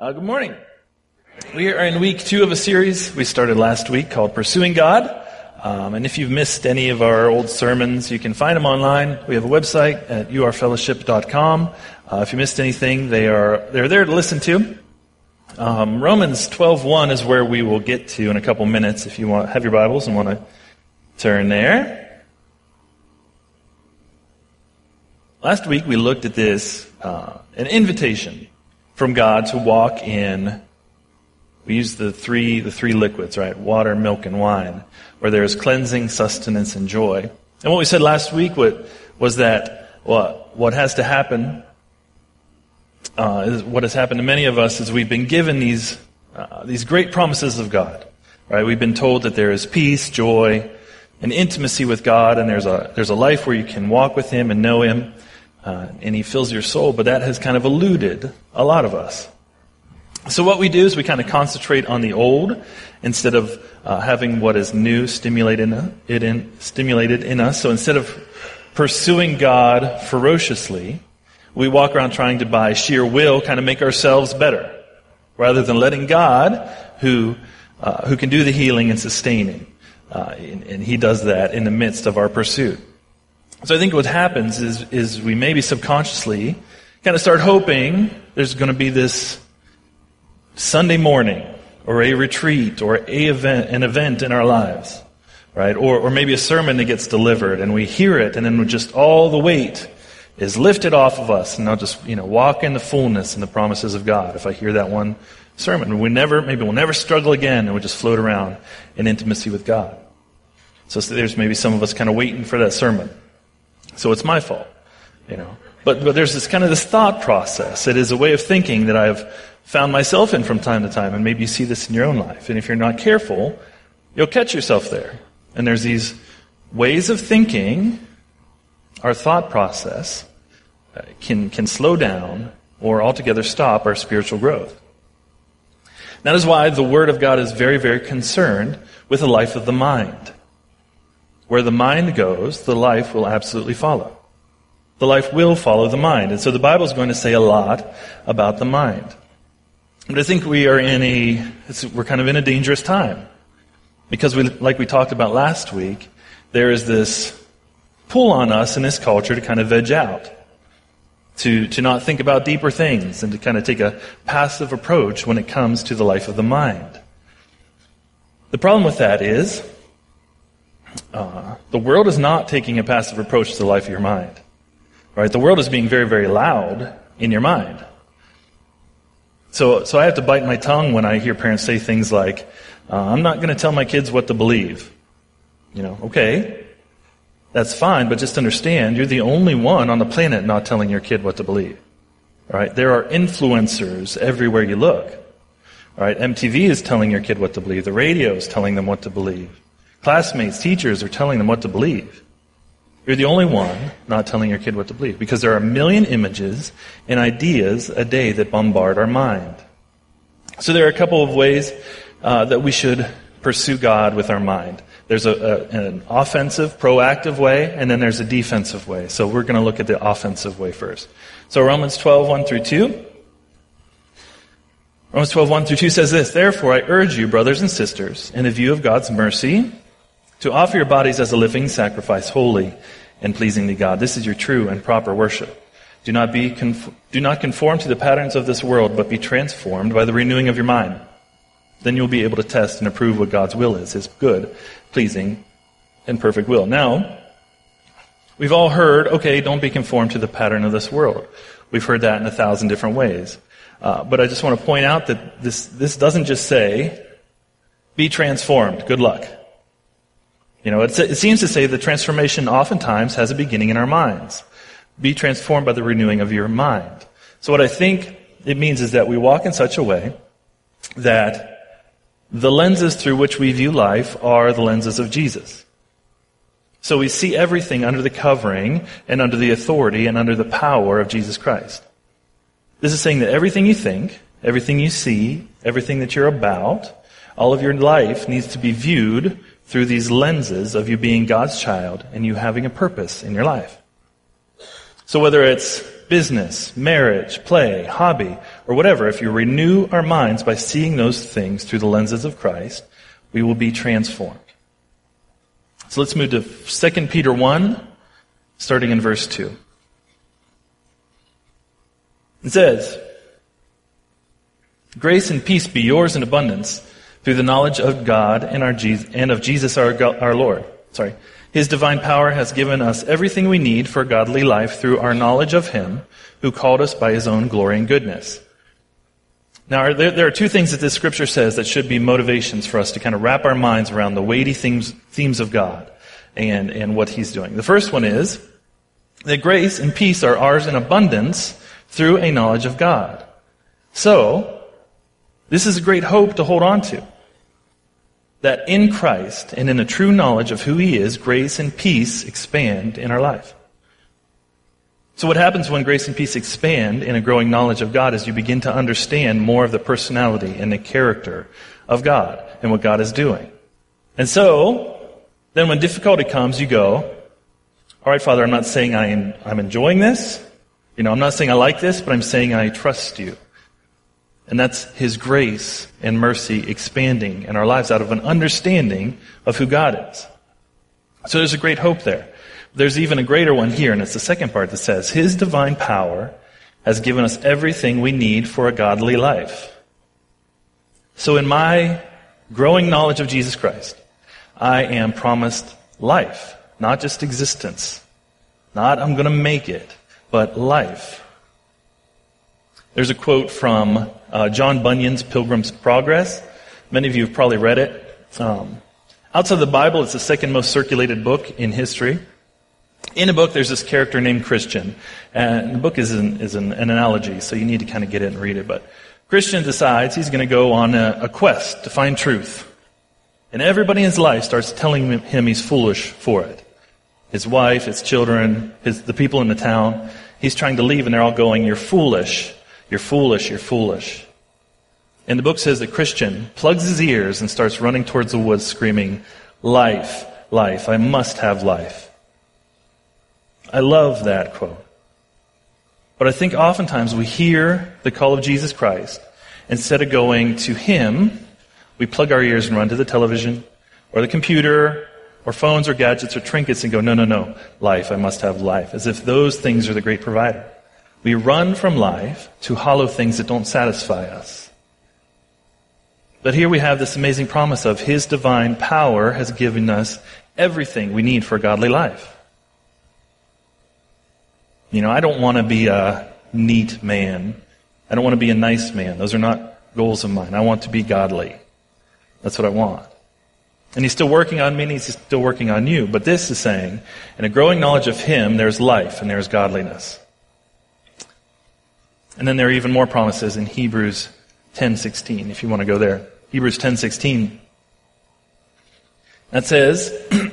Uh, good morning. We are in week two of a series we started last week called Pursuing God. Um, and if you've missed any of our old sermons, you can find them online. We have a website at urfellowship.com. Uh, if you missed anything, they are they're there to listen to. Um, Romans 12:1 is where we will get to in a couple minutes. If you want have your Bibles and want to turn there. Last week we looked at this uh, an invitation from God to walk in. We use the three, the three liquids, right? Water, milk, and wine, where there is cleansing, sustenance, and joy. And what we said last week was that what, what has to happen, uh, is what has happened to many of us is we've been given these, uh, these great promises of God, right? We've been told that there is peace, joy, and intimacy with God, and there's a, there's a life where you can walk with Him and know Him uh, and he fills your soul, but that has kind of eluded a lot of us. So what we do is we kind of concentrate on the old instead of uh, having what is new stimulated in, it in, stimulated in us. So instead of pursuing God ferociously, we walk around trying to by sheer will kind of make ourselves better, rather than letting God, who uh, who can do the healing and sustaining, uh, and, and He does that in the midst of our pursuit. So I think what happens is, is we maybe subconsciously kind of start hoping there's going to be this Sunday morning or a retreat or a event, an event in our lives, right? Or, or maybe a sermon that gets delivered and we hear it and then just all the weight is lifted off of us and I'll just, you know, walk in the fullness and the promises of God if I hear that one sermon. We never, maybe we'll never struggle again and we'll just float around in intimacy with God. So there's maybe some of us kind of waiting for that sermon. So it's my fault, you know. But, but there's this kind of this thought process. It is a way of thinking that I've found myself in from time to time, and maybe you see this in your own life. And if you're not careful, you'll catch yourself there. And there's these ways of thinking, our thought process uh, can, can slow down or altogether stop our spiritual growth. That is why the Word of God is very, very concerned with the life of the mind. Where the mind goes, the life will absolutely follow. The life will follow the mind. And so the Bible is going to say a lot about the mind. But I think we are in a, we're kind of in a dangerous time. Because we, like we talked about last week, there is this pull on us in this culture to kind of veg out. To, to not think about deeper things and to kind of take a passive approach when it comes to the life of the mind. The problem with that is uh, the world is not taking a passive approach to the life of your mind. Right? The world is being very, very loud in your mind. So, so I have to bite my tongue when I hear parents say things like, uh, I'm not going to tell my kids what to believe. You know, okay, that's fine, but just understand you're the only one on the planet not telling your kid what to believe. Right? There are influencers everywhere you look. Right? MTV is telling your kid what to believe. The radio is telling them what to believe. Classmates, teachers are telling them what to believe. You're the only one not telling your kid what to believe because there are a million images and ideas a day that bombard our mind. So there are a couple of ways uh, that we should pursue God with our mind. There's a, a, an offensive, proactive way, and then there's a defensive way. So we're going to look at the offensive way first. So Romans 12, 1 through 2. Romans 12, 1 through 2 says this, Therefore I urge you, brothers and sisters, in the view of God's mercy, to offer your bodies as a living sacrifice, holy and pleasing to God. This is your true and proper worship. Do not be conf- do not conform to the patterns of this world, but be transformed by the renewing of your mind. Then you'll be able to test and approve what God's will is, His good, pleasing, and perfect will. Now, we've all heard, okay, don't be conformed to the pattern of this world. We've heard that in a thousand different ways. Uh, but I just want to point out that this, this doesn't just say, be transformed. Good luck. You know, it seems to say that transformation oftentimes has a beginning in our minds. Be transformed by the renewing of your mind. So what I think it means is that we walk in such a way that the lenses through which we view life are the lenses of Jesus. So we see everything under the covering and under the authority and under the power of Jesus Christ. This is saying that everything you think, everything you see, everything that you're about, all of your life needs to be viewed through these lenses of you being God's child and you having a purpose in your life. So whether it's business, marriage, play, hobby, or whatever, if you renew our minds by seeing those things through the lenses of Christ, we will be transformed. So let's move to 2 Peter 1, starting in verse 2. It says, Grace and peace be yours in abundance through the knowledge of God and, our and of Jesus our, our Lord. Sorry. His divine power has given us everything we need for godly life through our knowledge of Him who called us by His own glory and goodness. Now, there, there, are two things that this scripture says that should be motivations for us to kind of wrap our minds around the weighty themes, themes of God and, and what He's doing. The first one is that grace and peace are ours in abundance through a knowledge of God. So, this is a great hope to hold on to that in Christ and in a true knowledge of who He is, grace and peace expand in our life. So what happens when grace and peace expand in a growing knowledge of God is you begin to understand more of the personality and the character of God and what God is doing. And so, then when difficulty comes, you go, all right, Father, I'm not saying I am, enjoying this. You know, I'm not saying I like this, but I'm saying I trust you. And that's His grace and mercy expanding in our lives out of an understanding of who God is. So there's a great hope there. There's even a greater one here, and it's the second part that says, His divine power has given us everything we need for a godly life. So in my growing knowledge of Jesus Christ, I am promised life, not just existence. Not I'm going to make it, but life. There's a quote from uh, John Bunyan's Pilgrim's Progress. Many of you have probably read it. Um, outside the Bible, it's the second most circulated book in history. In the book, there's this character named Christian. And the book is an, is an, an analogy, so you need to kind of get it and read it. But Christian decides he's going to go on a, a quest to find truth. And everybody in his life starts telling him he's foolish for it. His wife, his children, his, the people in the town. He's trying to leave and they're all going, you're foolish. You're foolish, you're foolish. And the book says that Christian plugs his ears and starts running towards the woods screaming, Life, life, I must have life. I love that quote. But I think oftentimes we hear the call of Jesus Christ. Instead of going to Him, we plug our ears and run to the television or the computer or phones or gadgets or trinkets and go, no, no, no, life, I must have life, as if those things are the great provider. We run from life to hollow things that don't satisfy us. But here we have this amazing promise of His divine power has given us everything we need for a godly life. You know, I don't want to be a neat man. I don't want to be a nice man. Those are not goals of mine. I want to be godly. That's what I want. And he's still working on me and he's still working on you. But this is saying, in a growing knowledge of him, there's life and there's godliness. And then there are even more promises in Hebrews 10:16 if you want to go there. Hebrews 10:16. That says,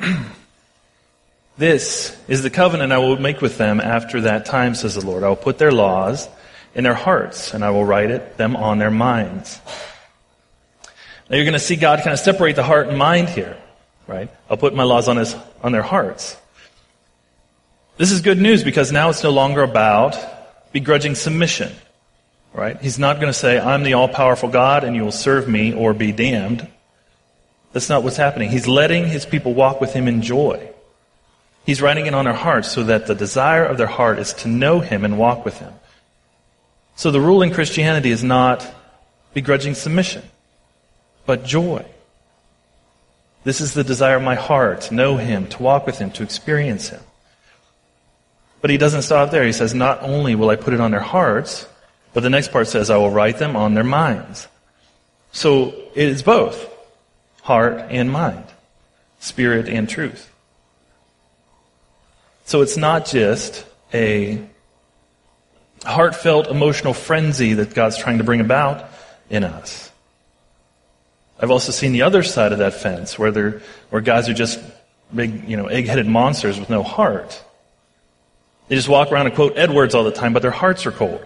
"This is the covenant I will make with them after that time," says the Lord. "I will put their laws in their hearts, and I will write it them on their minds." Now you're going to see God kind of separate the heart and mind here, right? I'll put my laws on his on their hearts. This is good news because now it's no longer about begrudging submission. Right? He's not going to say, I'm the all powerful God and you will serve me or be damned. That's not what's happening. He's letting his people walk with him in joy. He's writing it on their hearts so that the desire of their heart is to know him and walk with him. So the rule in Christianity is not begrudging submission, but joy. This is the desire of my heart, to know him, to walk with him, to experience him. But he doesn't stop there. He says, not only will I put it on their hearts, but the next part says, I will write them on their minds. So it is both heart and mind, spirit and truth. So it's not just a heartfelt emotional frenzy that God's trying to bring about in us. I've also seen the other side of that fence where there, where guys are just big, you know, egg-headed monsters with no heart. They just walk around and quote Edwards all the time, but their hearts are cold.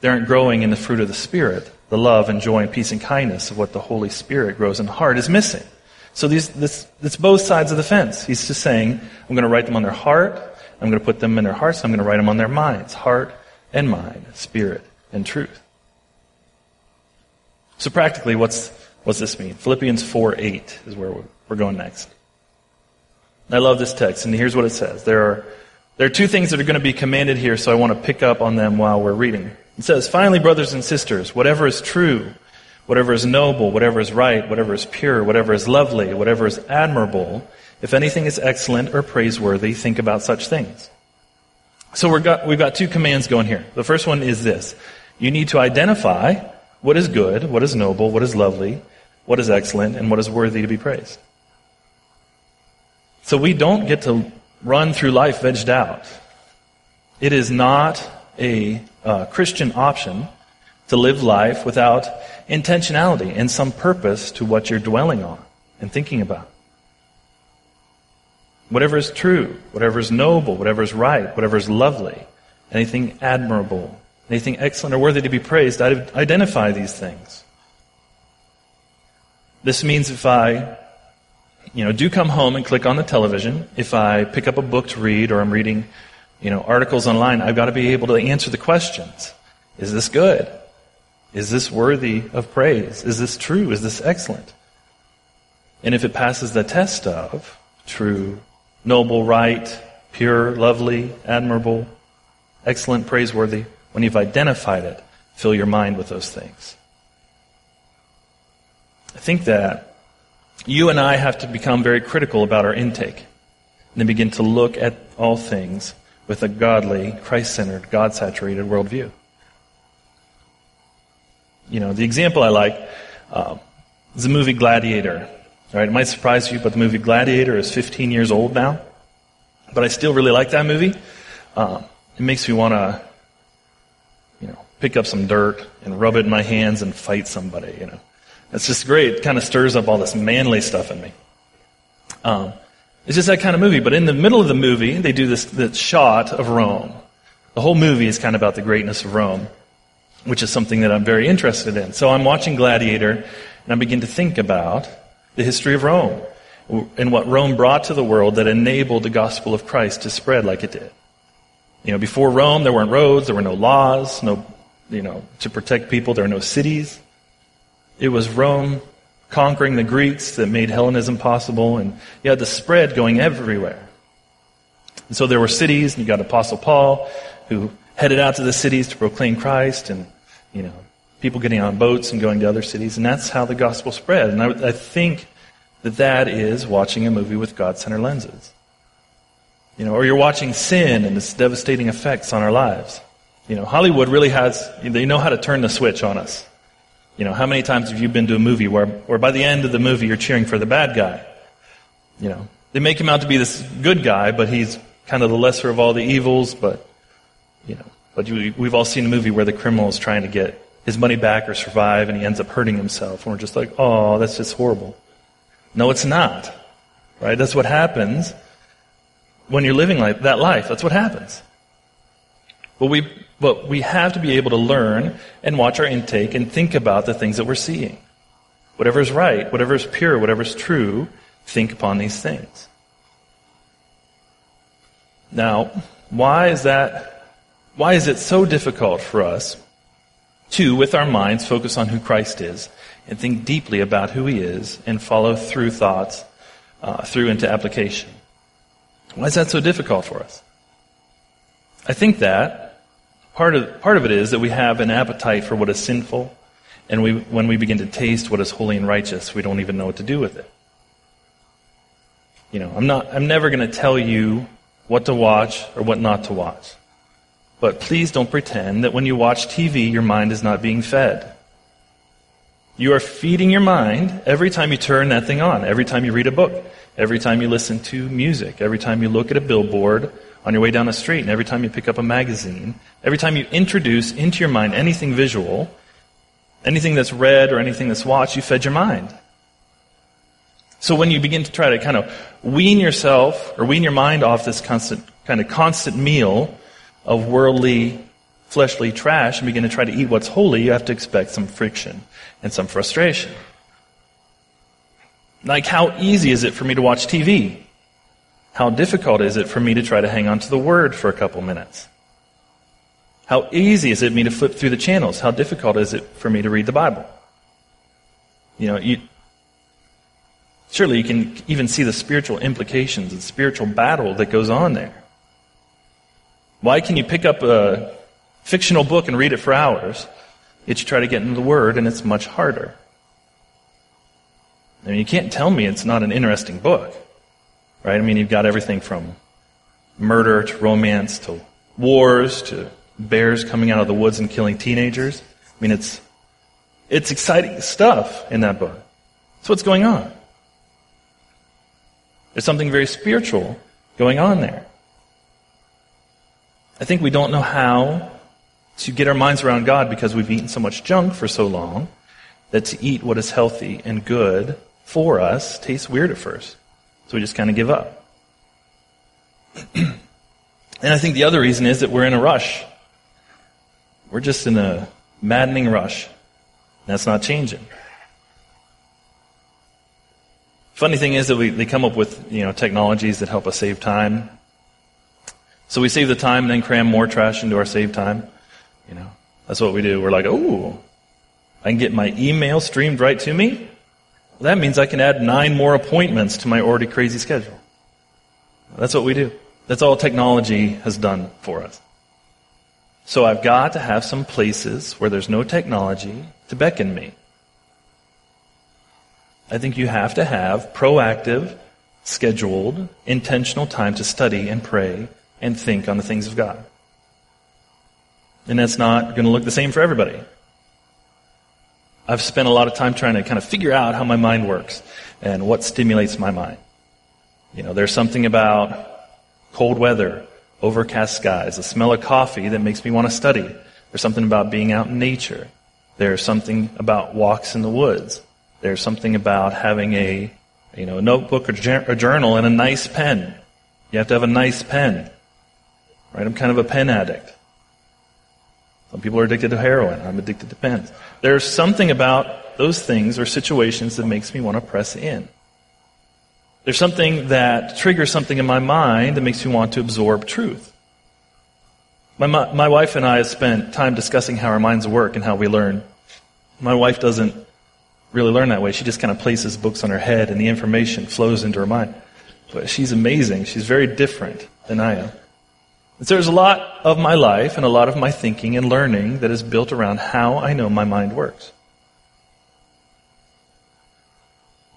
They aren't growing in the fruit of the Spirit. The love and joy and peace and kindness of what the Holy Spirit grows in the heart is missing. So these, this, it's both sides of the fence. He's just saying, I'm going to write them on their heart, I'm going to put them in their hearts. I'm going to write them on their minds. Heart and mind, spirit and truth. So practically, what's, what's this mean? Philippians 4 8 is where we're going next. I love this text, and here's what it says. There are, there are two things that are going to be commanded here, so I want to pick up on them while we're reading. It says, Finally, brothers and sisters, whatever is true, whatever is noble, whatever is right, whatever is pure, whatever is lovely, whatever is admirable, if anything is excellent or praiseworthy, think about such things. So we've got, we've got two commands going here. The first one is this. You need to identify what is good, what is noble, what is lovely, what is excellent, and what is worthy to be praised. So we don't get to run through life vegged out. It is not a uh, Christian option to live life without intentionality and some purpose to what you're dwelling on and thinking about. Whatever is true, whatever is noble, whatever is right, whatever is lovely, anything admirable, anything excellent or worthy to be praised, I identify these things. This means if I you know, do come home and click on the television. If I pick up a book to read or I'm reading, you know, articles online, I've got to be able to answer the questions. Is this good? Is this worthy of praise? Is this true? Is this excellent? And if it passes the test of true, noble, right, pure, lovely, admirable, excellent, praiseworthy, when you've identified it, fill your mind with those things. I think that you and I have to become very critical about our intake and then begin to look at all things with a godly, Christ centered, God saturated worldview. You know, the example I like uh, is the movie Gladiator. All right, it might surprise you, but the movie Gladiator is 15 years old now. But I still really like that movie. Um, it makes me want to, you know, pick up some dirt and rub it in my hands and fight somebody, you know. It's just great. It kind of stirs up all this manly stuff in me. Um, it's just that kind of movie. But in the middle of the movie, they do this, this shot of Rome. The whole movie is kind of about the greatness of Rome, which is something that I'm very interested in. So I'm watching Gladiator, and I begin to think about the history of Rome and what Rome brought to the world that enabled the gospel of Christ to spread like it did. You know, before Rome, there weren't roads, there were no laws, no, you know, to protect people, there were no cities. It was Rome conquering the Greeks that made Hellenism possible, and you had the spread going everywhere. And so there were cities, and you got Apostle Paul, who headed out to the cities to proclaim Christ, and, you know, people getting on boats and going to other cities, and that's how the gospel spread. And I, I think that that is watching a movie with God-centered lenses. You know, or you're watching sin and its devastating effects on our lives. You know, Hollywood really has, they know how to turn the switch on us. You know, how many times have you been to a movie where, where by the end of the movie you're cheering for the bad guy? You know, they make him out to be this good guy, but he's kind of the lesser of all the evils, but, you know, but you, we've all seen a movie where the criminal is trying to get his money back or survive and he ends up hurting himself. And we're just like, oh, that's just horrible. No, it's not. Right? That's what happens when you're living like that life. That's what happens. But we, but we have to be able to learn and watch our intake and think about the things that we're seeing. Whatever is right, whatever is pure, whatever is true, think upon these things. Now, why is that, why is it so difficult for us to, with our minds, focus on who Christ is and think deeply about who he is and follow through thoughts uh, through into application? Why is that so difficult for us? I think that Part of, part of it is that we have an appetite for what is sinful, and we, when we begin to taste what is holy and righteous, we don't even know what to do with it. You know, I'm not, I'm never going to tell you what to watch or what not to watch. But please don't pretend that when you watch TV, your mind is not being fed. You are feeding your mind every time you turn that thing on, every time you read a book, every time you listen to music, every time you look at a billboard on your way down the street, and every time you pick up a magazine, every time you introduce into your mind anything visual, anything that's read or anything that's watched, you fed your mind. So when you begin to try to kind of wean yourself or wean your mind off this constant, kind of constant meal of worldly, fleshly trash and begin to try to eat what's holy, you have to expect some friction and some frustration. Like, how easy is it for me to watch TV? How difficult is it for me to try to hang on to the word for a couple minutes? How easy is it for me to flip through the channels? How difficult is it for me to read the Bible? You know, you, surely you can even see the spiritual implications and spiritual battle that goes on there. Why can you pick up a fictional book and read it for hours, yet you try to get into the Word and it's much harder? I mean, you can't tell me it's not an interesting book, right? I mean, you've got everything from murder to romance to wars to bears coming out of the woods and killing teenagers. I mean, it's, it's exciting stuff in that book. So what's going on? There's something very spiritual going on there. I think we don't know how to get our minds around God because we've eaten so much junk for so long that to eat what is healthy and good for us tastes weird at first. So we just kind of give up. and I think the other reason is that we're in a rush. We're just in a maddening rush. That's not changing. Funny thing is that we, they come up with, you know, technologies that help us save time. So we save the time and then cram more trash into our save time. You know, that's what we do. We're like, oh, I can get my email streamed right to me. Well, that means I can add nine more appointments to my already crazy schedule. That's what we do. That's all technology has done for us. So I've got to have some places where there's no technology to beckon me. I think you have to have proactive, scheduled, intentional time to study and pray and think on the things of God. And that's not going to look the same for everybody. I've spent a lot of time trying to kind of figure out how my mind works and what stimulates my mind. You know, there's something about cold weather overcast skies, the smell of coffee that makes me want to study. There's something about being out in nature. There's something about walks in the woods. There's something about having a, you know, a notebook or a journal and a nice pen. You have to have a nice pen. Right? I'm kind of a pen addict. Some people are addicted to heroin. I'm addicted to pens. There's something about those things or situations that makes me want to press in. There's something that triggers something in my mind that makes me want to absorb truth. My, my wife and I have spent time discussing how our minds work and how we learn. My wife doesn't really learn that way. She just kind of places books on her head and the information flows into her mind. But she's amazing. She's very different than I am. So there's a lot of my life and a lot of my thinking and learning that is built around how I know my mind works.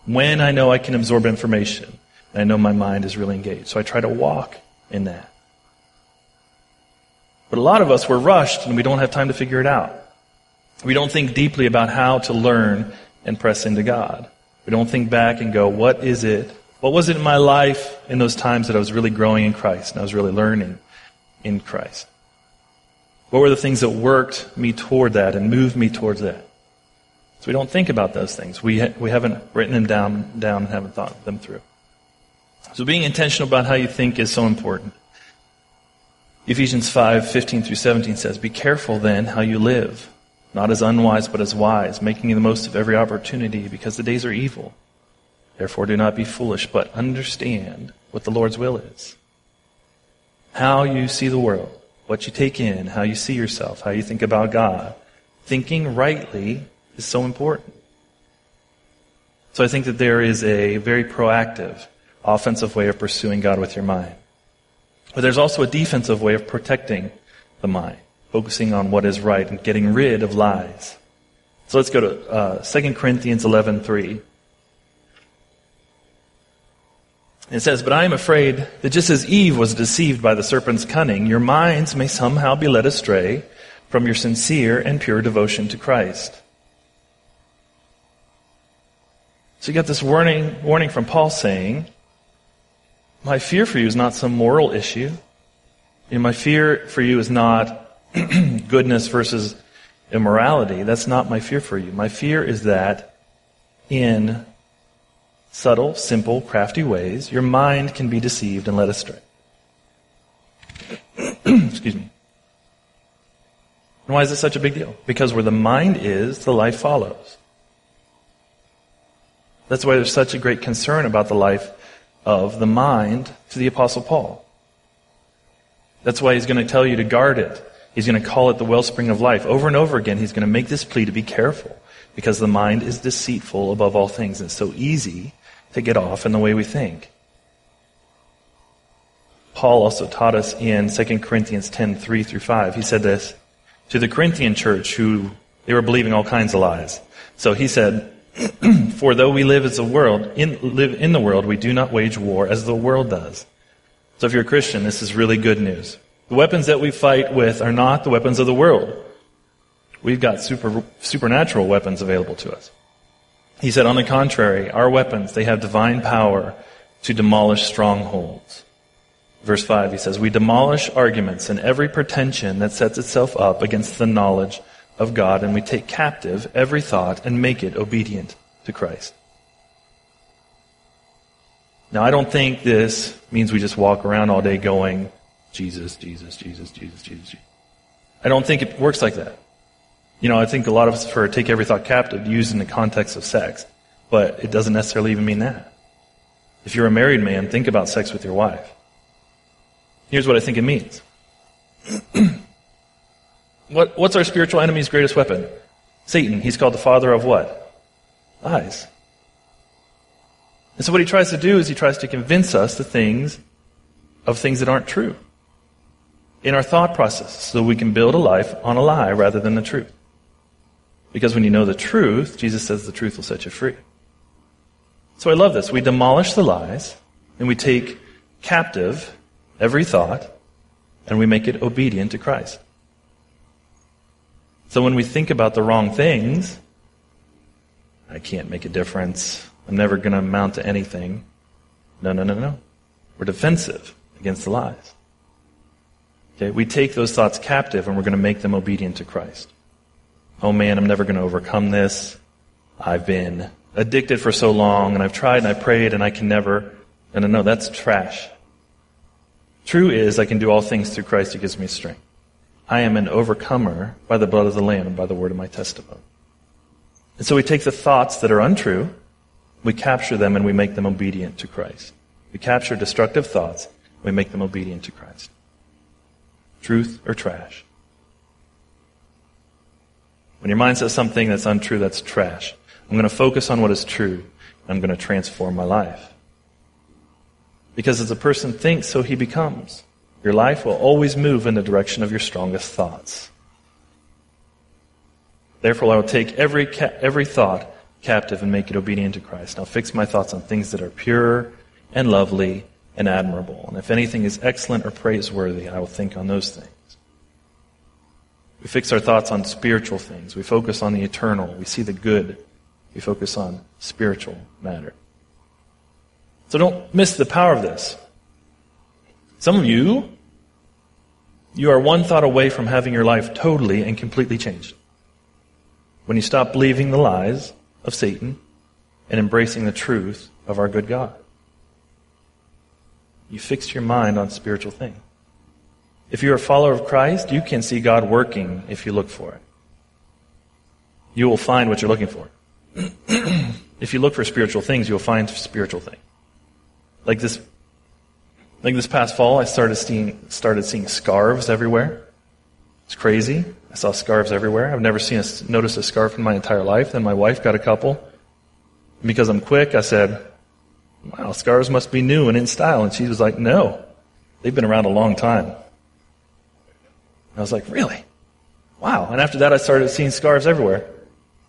when I know I can absorb information, I know my mind is really engaged. So I try to walk in that. But a lot of us, we're rushed and we don't have time to figure it out. We don't think deeply about how to learn and press into God. We don't think back and go, what is it? What was it in my life in those times that I was really growing in Christ and I was really learning in Christ? What were the things that worked me toward that and moved me towards that? So we don't think about those things. We, ha- we haven't written them down, down and haven't thought them through. So being intentional about how you think is so important. Ephesians 5, 15 through 17 says, Be careful then how you live, not as unwise but as wise, making the most of every opportunity because the days are evil. Therefore do not be foolish, but understand what the Lord's will is. How you see the world, what you take in, how you see yourself, how you think about God. Thinking rightly is so important. So I think that there is a very proactive, offensive way of pursuing God with your mind. But there's also a defensive way of protecting the mind, focusing on what is right and getting rid of lies. So let's go to uh, 2 Corinthians 11.3. It says, But I am afraid that just as Eve was deceived by the serpent's cunning, your minds may somehow be led astray from your sincere and pure devotion to Christ. So you got this warning, warning from Paul saying, my fear for you is not some moral issue. Know, my fear for you is not goodness versus immorality. That's not my fear for you. My fear is that in subtle, simple, crafty ways, your mind can be deceived and led astray. Excuse me. And why is this such a big deal? Because where the mind is, the life follows. That's why there's such a great concern about the life of the mind to the Apostle Paul. That's why he's going to tell you to guard it. He's going to call it the wellspring of life. Over and over again, he's going to make this plea to be careful because the mind is deceitful above all things. And it's so easy to get off in the way we think. Paul also taught us in 2 Corinthians 10, 3 through 5. He said this to the Corinthian church who they were believing all kinds of lies. So he said, For though we live as a world, in, live in the world, we do not wage war as the world does. So if you're a Christian, this is really good news. The weapons that we fight with are not the weapons of the world. We've got super, supernatural weapons available to us. He said, on the contrary, our weapons, they have divine power to demolish strongholds. Verse 5, he says, We demolish arguments and every pretension that sets itself up against the knowledge of God, and we take captive every thought and make it obedient to Christ. Now, I don't think this means we just walk around all day going, Jesus, Jesus, Jesus, Jesus, Jesus. I don't think it works like that. You know, I think a lot of us for take every thought captive used in the context of sex, but it doesn't necessarily even mean that. If you're a married man, think about sex with your wife. Here's what I think it means. what, what's our spiritual enemy's greatest weapon? Satan. He's called the father of what? Lies. And so what he tries to do is he tries to convince us the things of things that aren't true in our thought process so we can build a life on a lie rather than the truth. Because when you know the truth, Jesus says the truth will set you free. So I love this. We demolish the lies and we take captive every thought, and we make it obedient to Christ. So when we think about the wrong things, I can't make a difference. I'm never going to amount to anything. No, no, no, no. We're defensive against the lies. Okay, we take those thoughts captive and we're going to make them obedient to Christ. Oh man, I'm never going to overcome this. I've been addicted for so long and I've tried and I prayed and I can never. And I know that's trash. True is, I can do all things through Christ who gives me strength. I am an overcomer by the blood of the Lamb and by the word of my testimony. And so we take the thoughts that are untrue, we capture them, and we make them obedient to Christ. We capture destructive thoughts, we make them obedient to Christ. Truth or trash? When your mind says something that's untrue, that's trash. I'm going to focus on what is true. I'm going to transform my life. Because as a person thinks, so he becomes. Your life will always move in the direction of your strongest thoughts. Therefore, I will take every, ca- every thought captive and make it obedient to Christ. I'll fix my thoughts on things that are pure and lovely and admirable. And if anything is excellent or praiseworthy, I will think on those things. We fix our thoughts on spiritual things. We focus on the eternal. We see the good. We focus on spiritual matter. So don't miss the power of this. Some of you, you are one thought away from having your life totally and completely changed. When you stop believing the lies of Satan and embracing the truth of our good God. You fix your mind on spiritual things. If you're a follower of Christ, you can see God working if you look for it. You will find what you're looking for. if you look for spiritual things, you'll find spiritual things. Like this, like this past fall, I started seeing, started seeing scarves everywhere. It's crazy. I saw scarves everywhere. I've never seen a, noticed a scarf in my entire life. Then my wife got a couple. Because I'm quick, I said, wow, scarves must be new and in style. And she was like, no, they've been around a long time. I was like, really? Wow. And after that, I started seeing scarves everywhere.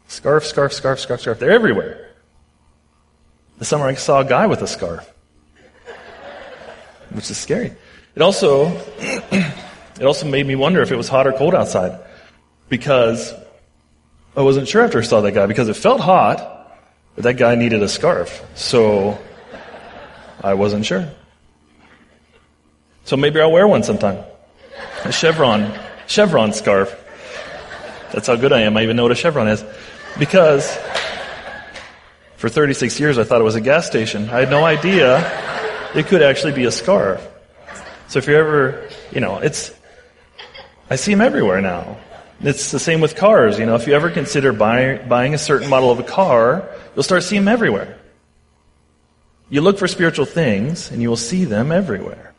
Scarf, scarf, scarf, scarf, scarf. They're everywhere. The summer I saw a guy with a scarf which is scary. It also, it also made me wonder if it was hot or cold outside because I wasn't sure after I saw that guy because it felt hot, but that guy needed a scarf. So I wasn't sure. So maybe I'll wear one sometime. A chevron, chevron scarf. That's how good I am. I even know what a chevron is. Because for 36 years I thought it was a gas station. I had no idea it could actually be a scarf. So if you're ever, you know, it's, I see them everywhere now. It's the same with cars. You know, if you ever consider buy, buying a certain model of a car, you'll start seeing them everywhere. You look for spiritual things, and you will see them everywhere.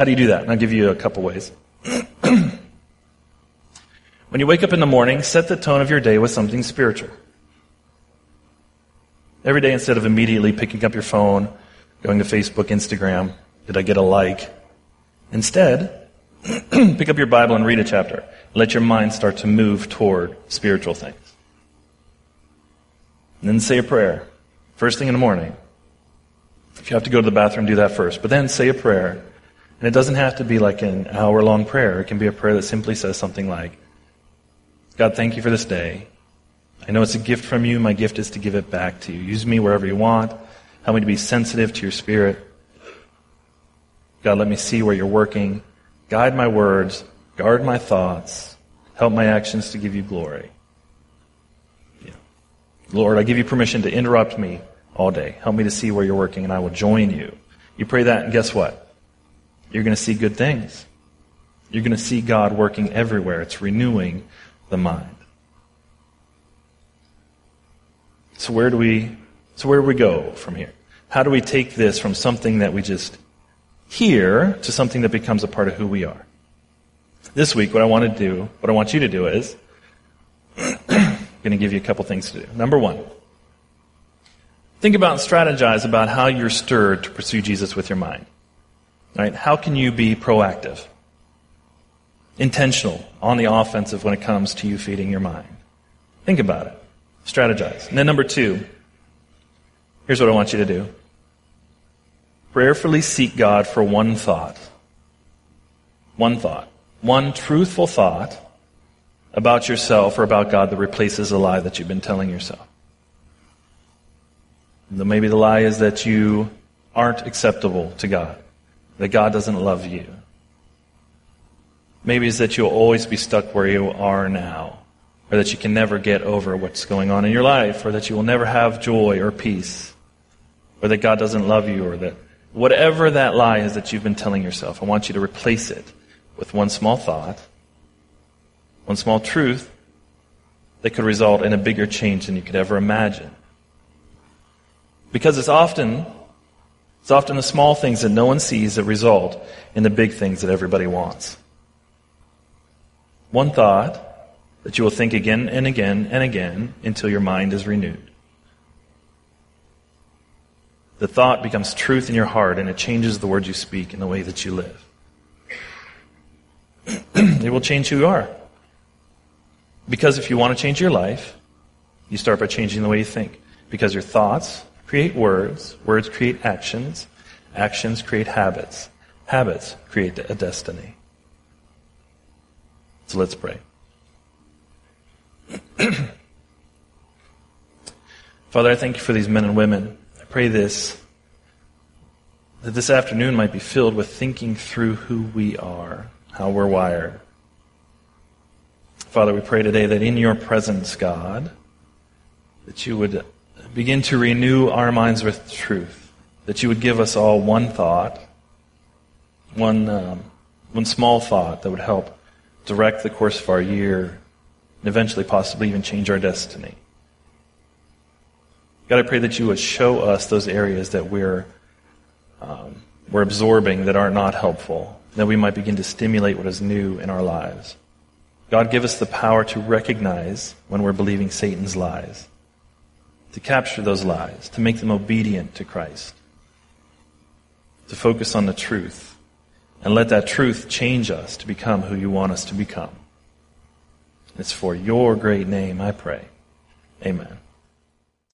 How do you do that? And I'll give you a couple ways. when you wake up in the morning, set the tone of your day with something spiritual. Every day, instead of immediately picking up your phone, going to Facebook, Instagram, did I get a like? Instead, pick up your Bible and read a chapter. Let your mind start to move toward spiritual things. And then say a prayer. First thing in the morning. If you have to go to the bathroom, do that first. But then say a prayer. And it doesn't have to be like an hour long prayer. It can be a prayer that simply says something like, God, thank you for this day. I know it's a gift from you. My gift is to give it back to you. Use me wherever you want. Help me to be sensitive to your spirit. God, let me see where you're working. Guide my words. Guard my thoughts. Help my actions to give you glory. Yeah. Lord, I give you permission to interrupt me all day. Help me to see where you're working, and I will join you. You pray that, and guess what? You're going to see good things. You're going to see God working everywhere. It's renewing the mind. So where do we so where do we go from here? How do we take this from something that we just hear to something that becomes a part of who we are? This week what I want to do, what I want you to do is I'm going to give you a couple things to do. Number 1. Think about and strategize about how you're stirred to pursue Jesus with your mind. Right? How can you be proactive? Intentional, on the offensive when it comes to you feeding your mind. Think about it. Strategize. And then number two, here's what I want you to do. Prayerfully seek God for one thought. One thought. One truthful thought about yourself or about God that replaces a lie that you've been telling yourself. Maybe the lie is that you aren't acceptable to God, that God doesn't love you. Maybe it's that you'll always be stuck where you are now or that you can never get over what's going on in your life, or that you will never have joy or peace, or that God doesn't love you, or that whatever that lie is that you've been telling yourself, I want you to replace it with one small thought, one small truth that could result in a bigger change than you could ever imagine. Because it's often, it's often the small things that no one sees that result in the big things that everybody wants. One thought that you will think again and again and again until your mind is renewed. The thought becomes truth in your heart and it changes the words you speak and the way that you live. it will change who you are. Because if you want to change your life, you start by changing the way you think. Because your thoughts create words, words create actions, actions create habits, habits create a destiny. So let's pray. Father, I thank you for these men and women. I pray this, that this afternoon might be filled with thinking through who we are, how we're wired. Father, we pray today that in your presence, God, that you would begin to renew our minds with truth, that you would give us all one thought, one, um, one small thought that would help direct the course of our year and eventually possibly even change our destiny. God, I pray that you would show us those areas that we're, um, we're absorbing that are not helpful, that we might begin to stimulate what is new in our lives. God, give us the power to recognize when we're believing Satan's lies, to capture those lies, to make them obedient to Christ, to focus on the truth, and let that truth change us to become who you want us to become. It's for your great name, I pray. Amen.